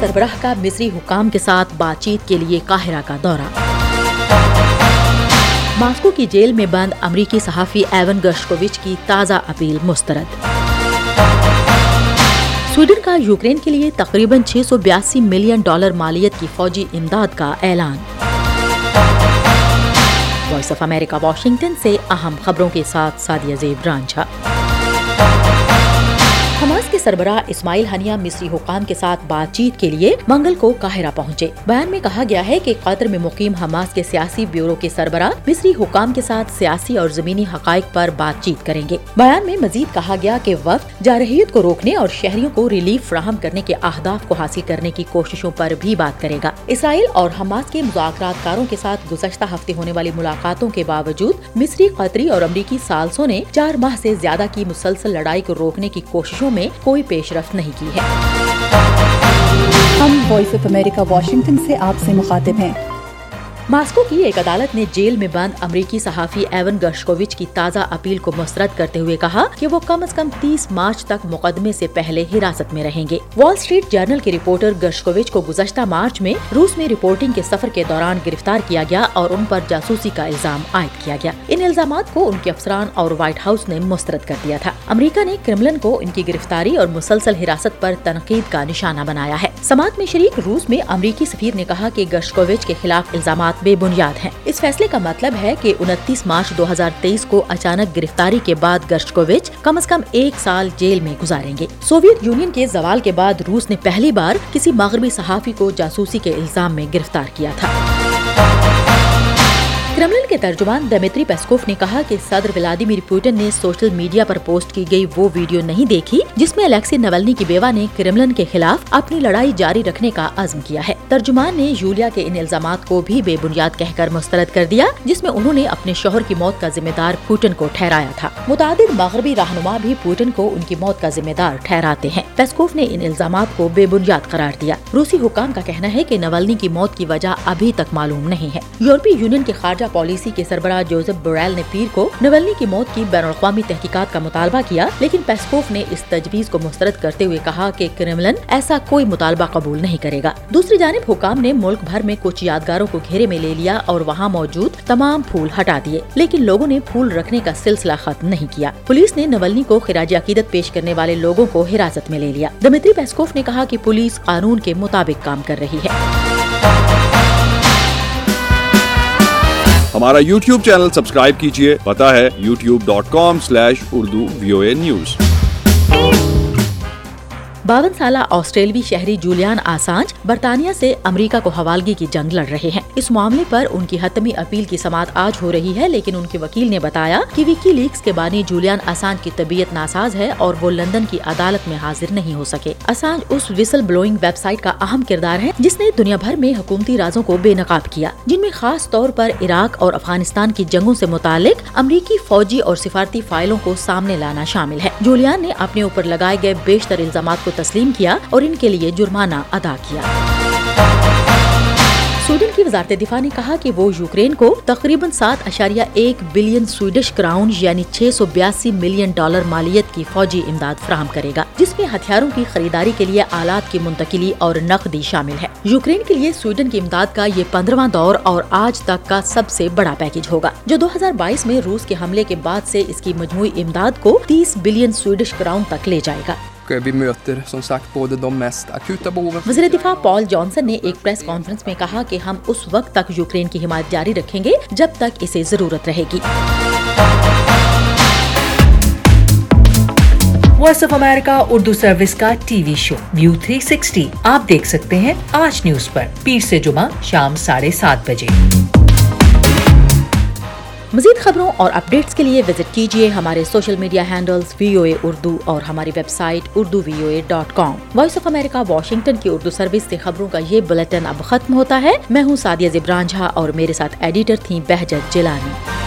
سربراہ کا مصری حکام کے ساتھ بات چیت کے لیے قاہرہ کا دورہ۔ ماسکو کی جیل میں بند امریکی صحافی ایون گرشکووچ کی تازہ اپیل مسترد۔ سویڈن کا یوکرین کے لیے تقریباً چھ سو بیاسی ملین ڈالر مالیت کی فوجی امداد کا اعلان۔ وائس آف امریکہ، واشنگٹن سے اہم خبروں کے ساتھ سادیہ زیب رانجھا۔ کے سربراہ اسماعیل ہنیا مصری حکام کے ساتھ بات چیت کے لیے منگل کو قاہرہ پہنچے۔ بیان میں کہا گیا ہے کہ قطر میں مقیم حماس کے سیاسی بیورو کے سربراہ مصری حکام کے ساتھ سیاسی اور زمینی حقائق پر بات چیت کریں گے۔ بیان میں مزید کہا گیا کہ وقت جارحیت کو روکنے اور شہریوں کو ریلیف فراہم کرنے کے اہداف کو حاصل کرنے کی کوششوں پر بھی بات کرے گا۔ اسرائیل اور حماس کے مذاکرات کاروں کے ساتھ گزشتہ ہفتے ہونے والی ملاقاتوں کے باوجود مصری قطری اور امریکی سالسوں نے چار ماہ سے زیادہ کی مسلسل لڑائی کو روکنے کی کوششوں میں کوئی پیش رفت نہیں کی ہے۔ ہم وائس آف امریکہ واشنگٹن سے آپ سے مخاطب ہیں۔ ماسکو کی ایک عدالت نے جیل میں بند امریکی صحافی ایون گرشکووچ کی تازہ اپیل کو مسترد کرتے ہوئے کہا کہ وہ کم از کم تیس مارچ تک مقدمے سے پہلے حراست میں رہیں گے۔ وال اسٹریٹ جرنل کے رپورٹر گرشکووچ کو گزشتہ مارچ میں روس میں رپورٹنگ کے سفر کے دوران گرفتار کیا گیا اور ان پر جاسوسی کا الزام عائد کیا گیا۔ ان الزامات کو ان کے افسران اور وائٹ ہاؤس نے مسترد کر دیا تھا۔ امریکہ نے کرملن کو ان کی گرفتاری اور مسلسل حراست پر تنقید کا نشانہ بنایا ہے۔ سماعت میں شریک روس میں امریکی سفیر نے کہا کہ گرشکووچ کے خلاف الزامات بے بنیاد ہیں۔ اس فیصلے کا مطلب ہے کہ انتیس مارچ دو ہزار تیئیس کو اچانک گرفتاری کے بعد گرشکووچ کم از کم ایک سال جیل میں گزاریں گے۔ سوویت یونین کے زوال کے بعد روس نے پہلی بار کسی مغربی صحافی کو جاسوسی کے الزام میں گرفتار کیا تھا۔ کرملن کے ترجمان دمیتری پیسکوف نے کہا کہ صدر ولادیمیر پوٹن نے سوشل میڈیا پر پوسٹ کی گئی وہ ویڈیو نہیں دیکھی جس میں الیکسی نولنی کی بیوہ نے کرملن کے خلاف اپنی لڑائی جاری رکھنے کا عزم کیا ہے۔ ترجمان نے یولیا کے ان الزامات کو بھی بے بنیاد کہہ کر مسترد کر دیا، جس میں انہوں نے اپنے شوہر کی موت کا ذمہ دار پوٹن کو ٹھہرایا تھا۔ متعدد مغربی رہنما بھی پوٹن کو ان کی موت کا ذمہ دار ٹھہراتے ہیں۔ پیسکوف نے ان الزامات کو بے بنیاد قرار دیا۔ روسی حکام کا کہنا ہے کہ نولنی کی موت کی وجہ ابھی تک معلوم نہیں ہے۔ یورپی یونین کے خارجہ پالیسی کے سربراہ جوزف بوریل نے پیر کو نولنی کی موت کی بین الاقوامی تحقیقات کا مطالبہ کیا، لیکن پیسکوف نے اس تجویز کو مسترد کرتے ہوئے کہا کہ کرملن ایسا کوئی مطالبہ قبول نہیں کرے گا۔ دوسری جانب، حکام نے ملک بھر میں کچھ یادگاروں کو گھیرے میں لے لیا اور وہاں موجود تمام پھول ہٹا دیے، لیکن لوگوں نے پھول رکھنے کا سلسلہ ختم نہیں کیا۔ پولیس نے نولنی کو خراج عقیدت پیش کرنے والے لوگوں کو حراست میں لے لیا۔ دمتری پیسکوف نے کہا کہ پولیس قانون کے مطابق کام کر رہی ہے۔ ہمارا یوٹیوب چینل سبسکرائب کیجیے پتا ہے YouTube dot com slash Urdu VO A news. باون سالہ آسٹریلوی شہری جولیان آسانج برطانیہ سے امریکہ کو حوالگی کی جنگ لڑ رہے ہیں۔ اس معاملے پر ان کی حتمی اپیل کی سماعت آج ہو رہی ہے، لیکن ان کے وکیل نے بتایا کہ وکی لیکس کے بانی جولیان آسانج کی طبیعت ناساز ہے اور وہ لندن کی عدالت میں حاضر نہیں ہو سکے۔ آسانج اس وسل بلوئنگ ویب سائٹ کا اہم کردار ہے جس نے دنیا بھر میں حکومتی رازوں کو بے نقاب کیا۔ جن میں خاص طور پر عراق اور افغانستان کی جنگوں سے متعلق امریکی فوجی اور سفارتی فائلوں کو سامنے لانا شامل ہے۔ جولیان نے اپنے اوپر لگائے گئے بیشتر الزامات کو تسلیم کیا اور ان کے لیے جرمانہ ادا کیا۔ سویڈن کی وزارت دفاع نے کہا کہ وہ یوکرین کو تقریباً سات اشاریہ ایک بلین سویڈش کراؤن یعنی چھ سو بیاسی ملین ڈالر مالیت کی فوجی امداد فراہم کرے گا، جس میں ہتھیاروں کی خریداری کے لیے آلات کی منتقلی اور نقدی شامل ہے۔ یوکرین کے لیے سویڈن کی امداد کا یہ پندرواں دور اور آج تک کا سب سے بڑا پیکج ہوگا، جو دو ہزار بائیس میں روس کے حملے کے بعد سے اس کی مجموعی امداد کو تیس بلین سویڈش کراؤن تک لے جائے گا۔ Vi möter som sagt både de mest akuta behoven. وزیر دفاع پال جانسن نے ایک پریس کانفرنس میں کہا کہ ہم اس وقت تک یوکرین کی حمایت جاری رکھیں گے جب تک اسے ضرورت رہے گی voice of America Urdu service کا ٹی وی شو ویو 360 آپ دیکھ سکتے ہیں آج نیوز پر. پیر سے جمعہ شام ساڑھے سات بجے. مزید خبروں اور اپڈیٹس کے لیے وزٹ کیجیے ہمارے social media handles V O A Urdu اور ہماری website Urdu V O A dot com voice of America Washington کی اردو سروس سے خبروں کا یہ بلٹن اب ختم ہوتا ہے۔ میں ہوں سادیہ زبران جھا اور میرے ساتھ ایڈیٹر تھیں بہجت جیلانی۔